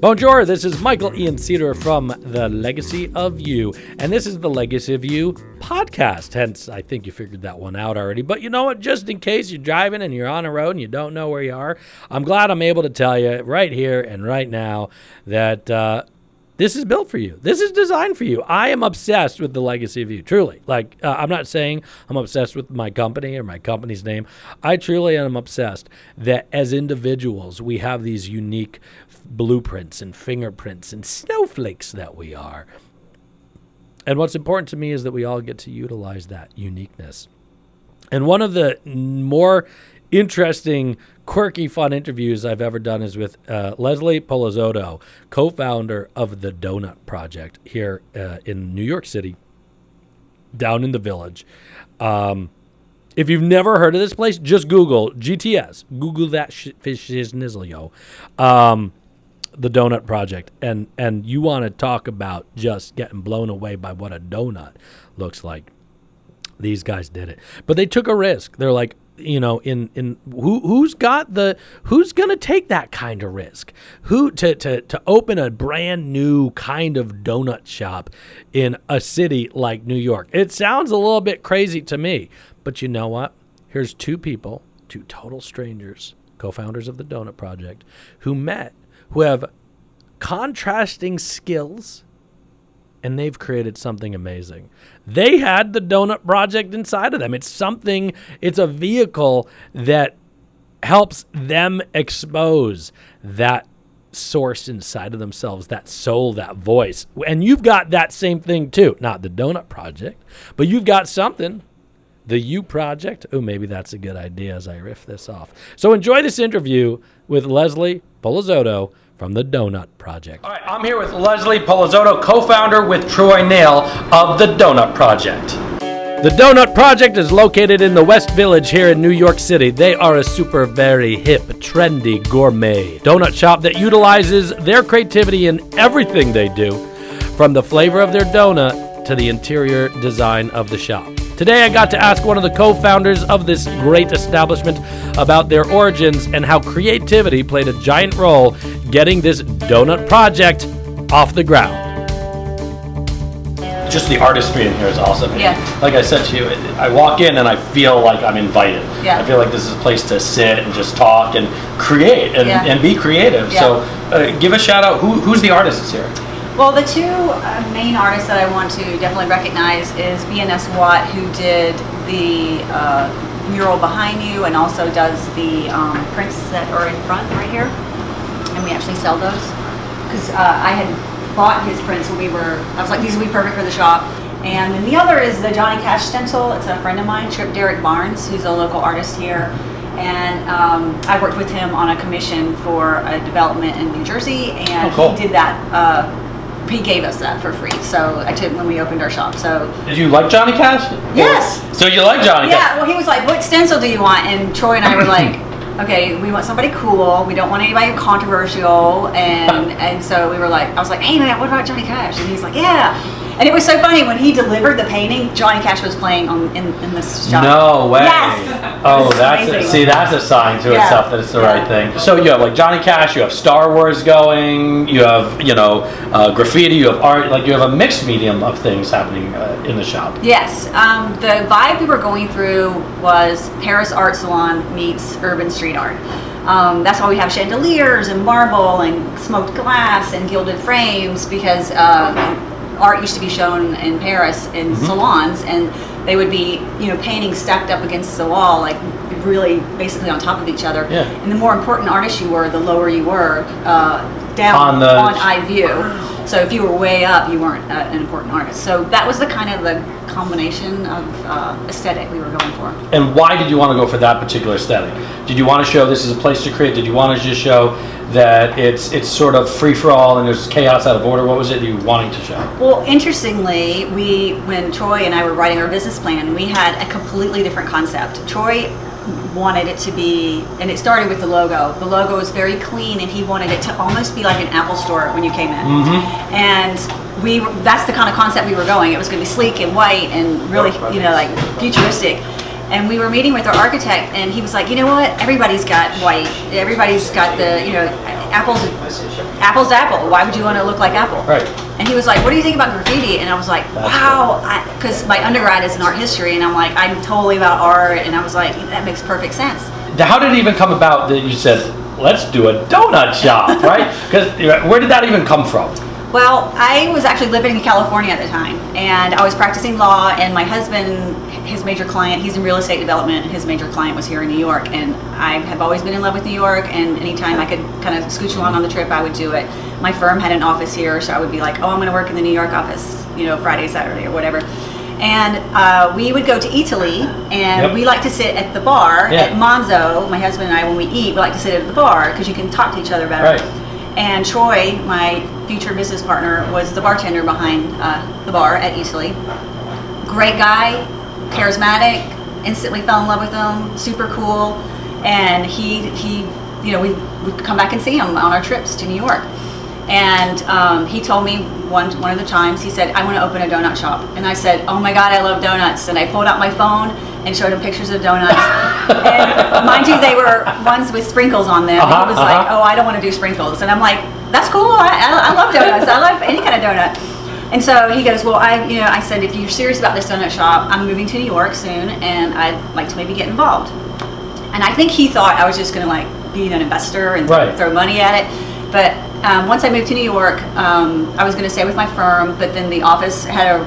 Bonjour, this is Michael Ian Cedar from The Legacy of You, and this is the Legacy of You podcast. Hence, I think you figured that one out already. But you know what? Just in case you're driving and you're on a road and you don't know where you are, I'm glad I'm able to tell you right here and right now that uh, this is built for you. This is designed for you. I am obsessed with the legacy of you, truly. Like, uh, I'm not saying I'm obsessed with my company or my company's name. I truly am obsessed that as individuals, we have these unique blueprints and fingerprints and snowflakes that we are. And what's important to me is that we all get to utilize that uniqueness. And one of the more interesting, quirky, fun interviews I've ever done is with uh, Leslie Polizzotto, co founder of the Doughnut Project here uh, in New York City, down in the village. Um, if you've never heard of this place, just Google GTS. Google that sh- fish nizzle, yo. Um, the Doughnut Project, and and you want to talk about just getting blown away by what a donut looks like. These guys did it, but they took a risk. They're like, you know, in in who who's got the who's going to take that kind of risk? Who to to to open a brand new kind of donut shop in a city like New York? It sounds a little bit crazy to me, but you know what? Here's two people, two total strangers, co-founders of the Doughnut Project, who met who have contrasting skills and they've created something amazing. They had the donut project inside of them. It's something, it's a vehicle that helps them expose that source inside of themselves, that soul, that voice. And you've got that same thing too. Not the donut project, but you've got something. The You Project. Oh, maybe that's a good idea as I riff this off. So enjoy this interview with Leslie Polizzotto from the Doughnut Project. All right, I'm here with Leslie Polizzotto, co-founder with Troy Neal of the Doughnut Project. The Doughnut Project is located in the West Village here in New York City. They are a super very hip, trendy gourmet donut shop that utilizes their creativity in everything they do, from the flavor of their donut to the interior design of the shop. Today, I got to ask one of the co founders of this great establishment about their origins and how creativity played a giant role getting this donut project off the ground just the artistry in here is awesome. Yeah. Like I said to you, I walk in and I feel like I'm invited. Yeah. I feel like this is a place to sit and just talk and create and, Yeah. and be creative. Yeah. So uh, give a shout out. Who, who's the artists here? Well, the two uh, main artists that I want to definitely recognize is BNS Watt, who did the uh, mural behind you and also does the um, prints that are in front right here. And we actually sell those because uh, I had bought his prints when we were, I was like, these would be perfect for the shop. And then the other is the Johnny Cash stencil. It's a friend of mine, Trip Derek Barnes, who's a local artist here. And um, I worked with him on a commission for a development in New Jersey, and Oh, cool. he did that. Uh, he gave us that for free. So I took when we opened our shop. So Did you like Johnny Cash? Yes. So you like Johnny Cash? yeah, well, he was like, "What stencil do you want?" And Troy and I were like, "Okay, we want somebody cool. We don't want anybody controversial." And and so we were like, I was like, "Hey man, what about Johnny Cash?" And he's like, "Yeah." And it was so funny when he delivered the painting. Johnny Cash was playing on in, in this shop. No way. Yes. Oh, that's a, see, that's a sign to Yeah. itself that it's the Yeah. right thing. So you have like Johnny Cash, you have Star Wars going, you have you know uh, graffiti, you have art, like you have a mixed medium of things happening uh, in the shop. Yes, um, the vibe we were going through was Paris Art Salon meets urban street art. Um, that's why we have chandeliers and marble and smoked glass and gilded frames because uh, art used to be shown in Paris in salons and they would be, you know, paintings stacked up against the wall, like really basically on top of each other. Yeah. And the more important artist you were, the lower you were uh, down On the- on eye view. So if you were way up, you weren't uh, an important artist. So that was the kind of the combination of uh, aesthetic we were going for. And why did you want to go for that particular aesthetic? Did you want to show this is a place to create? Did you want to just show that it's it's sort of free for all and there's chaos out of order? What was it you wanting to show? Well, interestingly, we when Troy and I were writing our business plan, we had a completely different concept. Troy wanted it to be, and it started with the logo. The logo was very clean, and he wanted it to almost be like an Apple store when you came in. Mm-hmm. And we that's the kind of concept we were going. It was going to be sleek and white and really, you know, like futuristic. And we were meeting with our architect, and he was like, you know what? Everybody's got white. Everybody's got the, you know, apples, apples apple. Why would you want to look like Apple? Right. And he was like, "What do you think about graffiti?" And I was like, That's "Wow," because my undergrad is in art history, and I'm like, I'm totally about art, and I was like, that makes perfect sense. How did it even come about that you said, let's do a donut shop, right? Because where did that even come from? Well, I was actually living in California at the time, and I was practicing law. And my husband, his major client, he's in real estate development. and His major client was here in New York, and I have always been in love with New York. And anytime I could kind of scooch along on the trip, I would do it. My firm had an office here, so I would be like, "Oh, I'm going to work in the New York office, you know, Friday, Saturday, or whatever." And uh, we would go to Eataly, and Yep. we like to sit at the bar Yeah. at Manzo. My husband and I, when we eat, we like to sit at the bar because you can talk to each other better. Right. And Troy, my future business partner, was the bartender behind uh, the bar at Eataly. Great guy, charismatic, instantly fell in love with him, super cool. And he, he you know, we would come back and see him on our trips to New York. And um, he told me one, one of the times, he said, I want to open a donut shop. And I said, Oh my God, I love donuts. And I pulled out my phone and showed him pictures of donuts. and mind you, they were ones with sprinkles on them. Uh-huh, he was like, uh-huh. Oh, I don't want to do sprinkles. And I'm like, That's cool. I, I, I love donuts. I love any kind of donut. And so he goes, Well, I, you know, I said, If you're serious about this donut shop, I'm moving to New York soon and I'd like to maybe get involved. And I think he thought I was just going to like be an investor and Right. throw money at it. But um, once I moved to New York, um, I was going to stay with my firm, but then the office had a,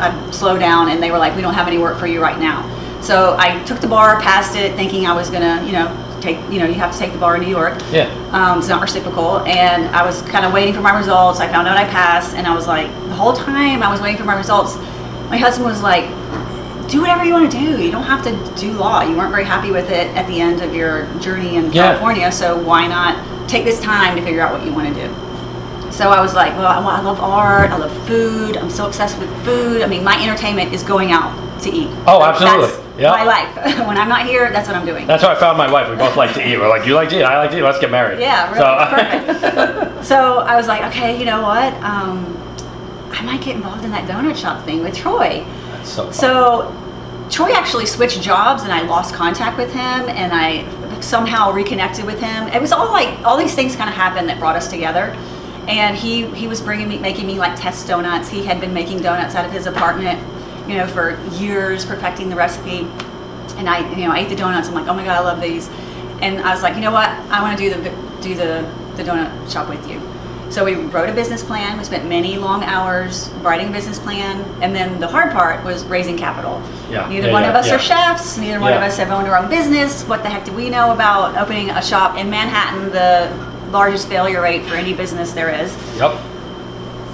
a slowdown and they were like, we don't have any work for you right now. So I took the bar, passed it, thinking I was going to, you know, take, you know, you have to take the bar in New York. Yeah. Um, it's not reciprocal. And I was kind of waiting for my results. I found out I passed, and I was like, the whole time I was waiting for my results, my husband was like, do whatever you want to do. You don't have to do law. You weren't very happy with it at the end of your journey in Yeah. California, so why not take this time to figure out what you want to do? So I was like, well, I I love art, I love food, I'm so obsessed with food. I mean, my entertainment is going out to eat. Oh, absolutely. That's Yeah. my life. when I'm not here, that's what I'm doing. That's how I found my wife. We both like to eat. We're like, you like to eat, I like to eat. Let's get married. Yeah, really, So, perfect. so I was like, okay, you know what? Um, I might get involved in that donut shop thing with Troy. That's so. fun. So Troy actually switched jobs, and I lost contact with him, and I somehow reconnected with him. It was all like all these things kind of happened that brought us together. And he he was bringing me, making me like test donuts. He had been making donuts out of his apartment, you know, for years, perfecting the recipe. And I, you know, I ate the donuts. I'm like, oh my god, I love these. And I was like, you know what? I want to do the do the the donut shop with you. So we wrote a business plan. We spent many long hours writing a business plan, and then the hard part was raising capital. Yeah, Neither yeah, one yeah, of us yeah. are chefs. Neither one of us have owned our own business. What the heck do we know about opening a shop in Manhattan, the largest failure rate for any business there is? Yep.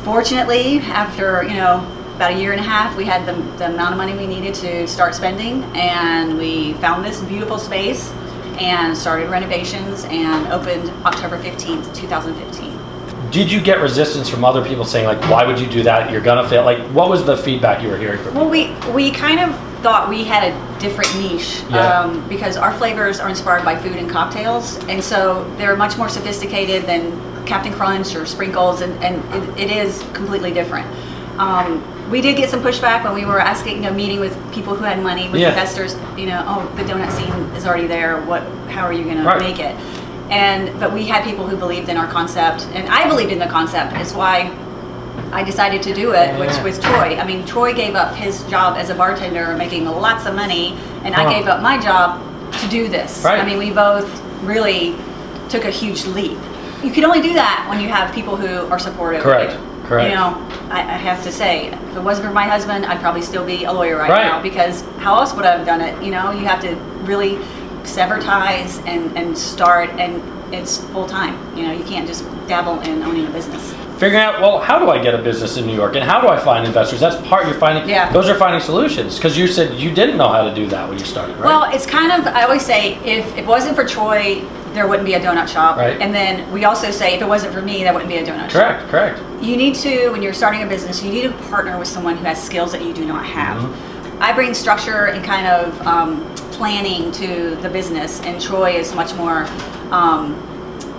Fortunately, after you know about a year and a half, we had the, the amount of money we needed to start spending, and we found this beautiful space and started renovations and opened October 15th, 2015. Did you get resistance from other people saying like, why would you do that? You're gonna fail. Like, what was the feedback you were hearing from? Well, we we kind of thought we had a different niche Yeah. um, because our flavors are inspired by food and cocktails, and so they're much more sophisticated than Captain Crunch or Sprinkles, and, and it, it is completely different. Um, we did get some pushback when we were asking, you know, meeting with people who had money, with Yeah. investors. You know, oh, the donut scene is already there. What? How are you going Right. to make it? And but we had people who believed in our concept, and I believed in the concept. It's why I decided to do it, which Yeah. was Troy. I mean, Troy gave up his job as a bartender, making lots of money, and Huh. I gave up my job to do this. Right. I mean, we both really took a huge leap. You can only do that when you have people who are supportive. of Correct. You. Correct. You know, I, I have to say, if it wasn't for my husband, I'd probably still be a lawyer right, Right. now because how else would I have done it? You know, you have to really sever ties and, and start, and it's full time. You know, you can't just dabble in owning a business. Figuring out, well, how do I get a business in New York, and how do I find investors? That's part you're finding. Yeah. Those are finding solutions because you said you didn't know how to do that when you started, right? Well, it's kind of, I always say, if it wasn't for Troy, there wouldn't be a donut shop. Right. And then we also say, if it wasn't for me, there wouldn't be a donut shop. correct. Correct. You need to, when you're starting a business, you need to partner with someone who has skills that you do not have. Mm-hmm. I bring structure and kind of um, planning to the business, and Troy is much more um,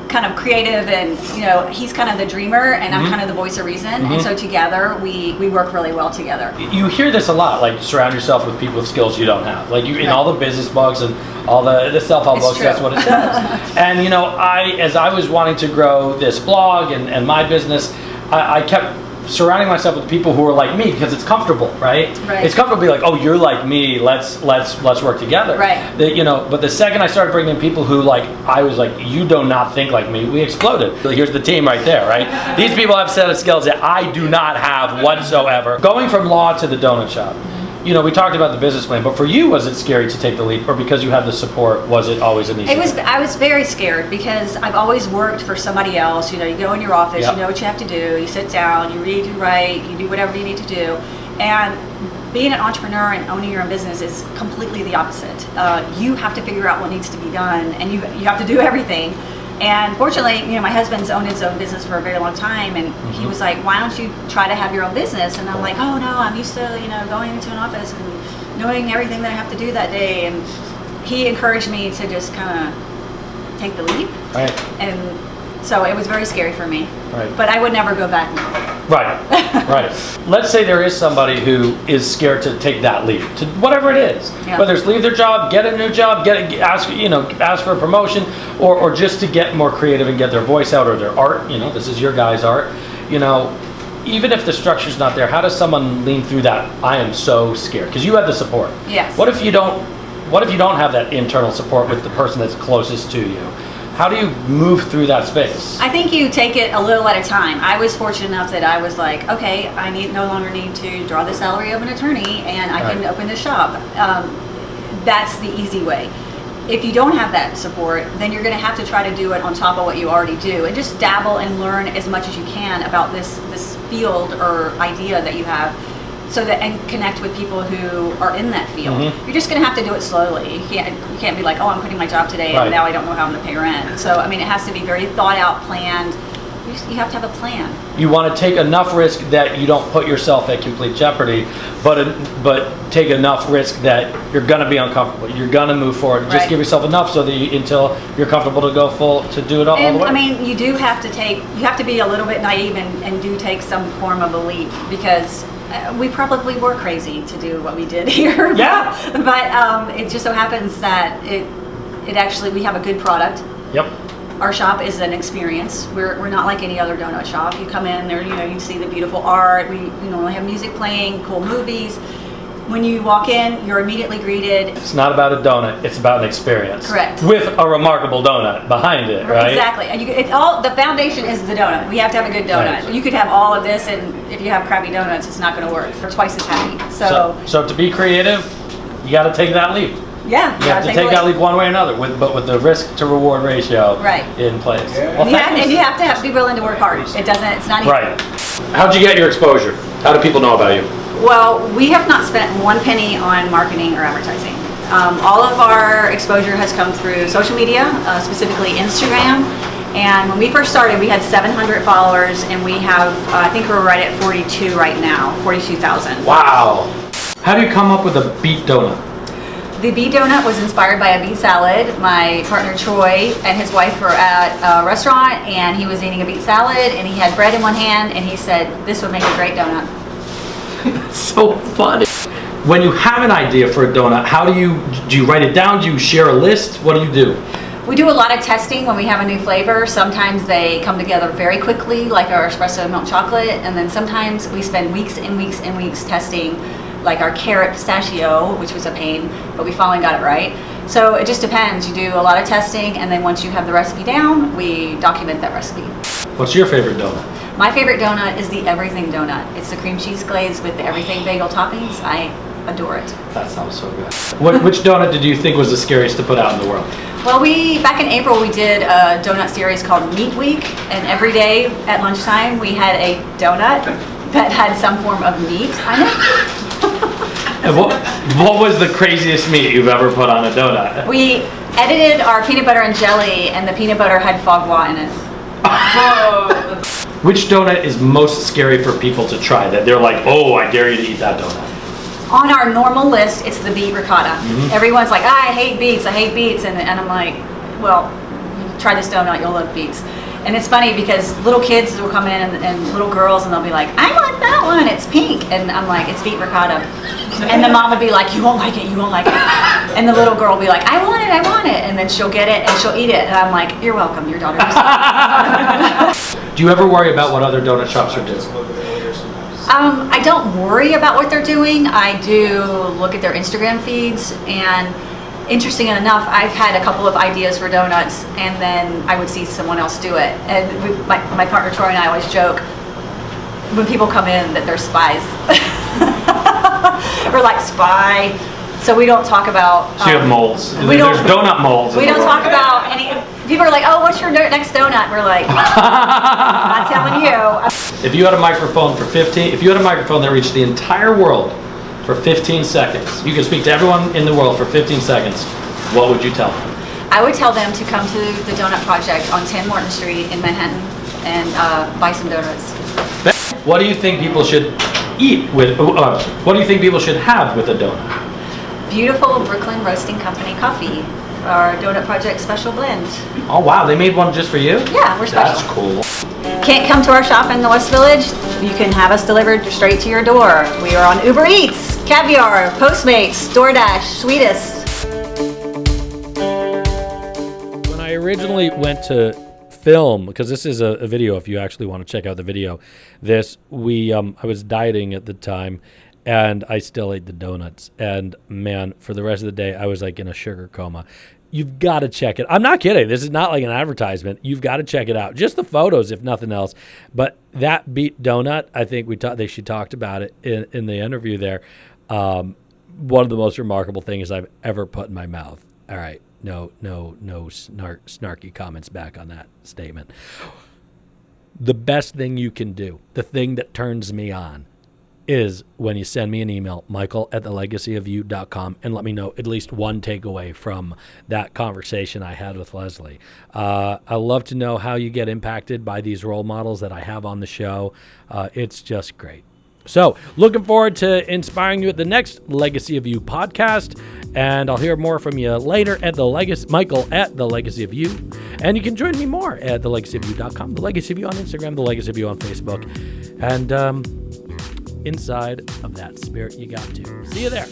kind of creative and you know he's kind of the dreamer and Mm-hmm. I'm kind of the voice of reason and so together we we work really well together. you hear this a lot like surround yourself with people with skills you don't have like you in Right. all the business books and all the, the self-help It's books that's what it says and you know i as i was wanting to grow this blog and, and my business I, I kept surrounding myself with people who are like me because it's comfortable right? Right. it's comfortable to be like oh you're like me let's let's let's work together Right. The- you know but the second i started bringing in people who like i was like you do not think like me we exploded here's the team right there right these people have set of skills that i do not have whatsoever going from law to the donut shop you know we talked about the business plan but for you was it scary to take the leap or because you had the support was it always an easy It was. thing? I was very scared because I've always worked for somebody else. You know, you go in your office, Yep. you know what you have to do. You sit down, you read, you write, you do whatever you need to do. And being an entrepreneur and owning your own business is completely the opposite. Uh, you have to figure out what needs to be done, and you you have to do everything. And fortunately, you know, my husband's owned his own business for a very long time, and Mm-hmm. he was like, "Why don't you try to have your own business?" And I'm like, "Oh no, I'm used to you know going into an office and knowing everything that I have to do that day." And he encouraged me to just kind of take the leap, right and so it was very scary for me. Right. But I would never go back. now. Right, right. Let's say there is somebody who is scared to take that leap, to whatever it is, Yeah. whether it's leave their job, get a new job, get a, ask you know ask for a promotion, or or just to get more creative and get their voice out or their art. You know, this is your guys' art. You know, even if the structure's not there, how does someone lean through that? I am so scared because you have the support. Yes. What if you don't? What if you don't have that internal support with the person that's closest to you? How do you move through that space? I think you take it a little at a time. I was fortunate enough that I was like, okay, I need no longer need to draw the salary of an attorney, and I can open the shop. Um, that's the easy way. If you don't have that support, then you're going to have to try to do it on top of what you already do, and just dabble and learn as much as you can about this this field or idea that you have, so that and connect with people who are in that field. Mhm. You're just going to have to do it slowly. You can't you can't be like, oh, I'm quitting my job today, Right. and now I don't know how I'm going to pay rent. So I mean, it has to be very thought out, planned. You, just, you have to have a plan. you want to take enough risk that you don't put yourself at complete jeopardy, but but take enough risk that you're gonna be uncomfortable. You're gonna move forward. Just Right. give yourself enough so that you, until you're comfortable to go full to do it all, all And the way. I mean, you do have to take, you have to be a little bit naive and, and do take some form of a leap because uh, we probably were crazy to do what we did here. Yeah. but um, it just so happens that it, it actually, we have a good product. yep. Our shop is an experience. We're, we're not like any other donut shop. You come in there, you know, you see the beautiful art. We you know we have music playing, cool movies. When you walk in, you're immediately greeted. It's not about a donut. It's about an experience. Correct. With a remarkable donut behind it, right? Exactly. And you, it all the foundation is the donut. We have to have a good donut. Right. You could have all of this, and if you have crappy donuts, it's not going to work. We're twice as happy. So, So, so to be creative, you got to take that leap. yeah, You have to take that leap one way or another, with but with the risk to reward ratio Right. in place. Well, And you, have, thanks. and you have to have, be willing to work hard. It doesn't. It's not easy. Right. How'd you get your exposure? How do people know about you? Well, we have not spent one penny on marketing or advertising. Um, all of our exposure has come through social media, uh, specifically Instagram. And when we first started, we had 700 followers, and we have, uh, I think we're right at 42 right now, 42,000. Wow. How do you come up with a beet donut? The beet donut was inspired by a beet salad. My partner Troy and his wife were at a restaurant, and he was eating a beet salad, and he had bread in one hand, and he said, "This would make a great donut." so funny. When you have an idea for a donut, how do you do you write it down? Do you share a list? What do you do? We do a lot of testing when we have a new flavor. Sometimes they come together very quickly, like our espresso milk chocolate, and then sometimes we spend weeks and weeks and weeks testing, like our carrot pistachio, which was a pain, but we finally got it right. So it just depends. You do a lot of testing, and then once you have the recipe down, we document that recipe. What's your favorite donut? My favorite donut is the everything donut. It's the cream cheese glaze with the everything bagel toppings. I adore it. That sounds so good. What, which donut did you think was the scariest to put out in the world? Well, we back in April we did a donut series called Meat Week, and every day at lunchtime we had a donut that had some form of meat on it. And what, what was the craziest meat you've ever put on a donut? We edited our peanut butter and jelly, and the peanut butter had foie gras in it. Which donut is most scary for people to try? That they're like, oh, I dare you to eat that donut. On our normal list, it's the beet ricotta. Mm-hmm. Everyone's like, ah, I hate beets, I hate beets, and, and I'm like, well, try this donut, you'll love beets. And it's funny because little kids will come in and, and little girls and they'll be like, I want that one, it's pink. And I'm like, it's beet ricotta. And the mom would be like, you won't like it, you won't like it. And the little girl will be like, I want it, I want it. And then she'll get it and she'll eat it. And I'm like, you're welcome, your daughter. Do you ever worry about what other donut shops are doing? Um, I don't worry about what they're doing. I do look at their Instagram feeds, and interesting enough, I've had a couple of ideas for donuts, and then I would see someone else do it. And we, my, my partner Troy and I always joke when people come in that they're spies. We're like spy. So we don't talk about. So you have um, molds. we There's don't- donut molds. We don't world. talk about any. People are like, "Oh, what's your next donut?" We're like, "I'm telling you." If you had a microphone for 15, if you had a microphone that reached the entire world for 15 seconds, you can speak to everyone in the world for 15 seconds, what would you tell them? I would tell them to come to the Doughnut Project on 10 Morton Street in Manhattan and uh, buy some donuts. What do you think people should eat with, uh, what do you think people should have with a donut? Beautiful Brooklyn Roasting Company coffee, our Doughnut Project special blend. Oh wow, they made one just for you? Yeah, we're special. That's cool. Can't come to our shop in the West Village? You can have us delivered straight to your door. We are on Uber Eats, Caviar, Postmates, DoorDash, Sweetest. When I originally went to film, because this is a, a video, if you actually want to check out the video, this we um, I was dieting at the time, and I still ate the donuts, and man, for the rest of the day, I was like in a sugar coma. You've got to check it. I'm not kidding. This is not like an advertisement. You've got to check it out. Just the photos, if nothing else. But that beet donut, I think we talked. They she talked about it in, in the interview there. Um, one of the most remarkable things I've ever put in my mouth. All right, no, no, no snark, snarky comments back on that statement. The best thing you can do, the thing that turns me on, is when you send me an email, michael at thelegacyofyou.com, and let me know at least one takeaway from that conversation I had with Leslie. Uh, I love to know how you get impacted by these role models that I have on the show. Uh, it's just great. So, looking forward to inspiring you at the next Legacy of You podcast, and I'll hear more from you later at the Legacy Michael at the Legacy of You, and you can join me more at thelegacyofyou.com, the Legacy of You on Instagram, the Legacy of You on Facebook, and um, inside of that spirit, you got to see you there.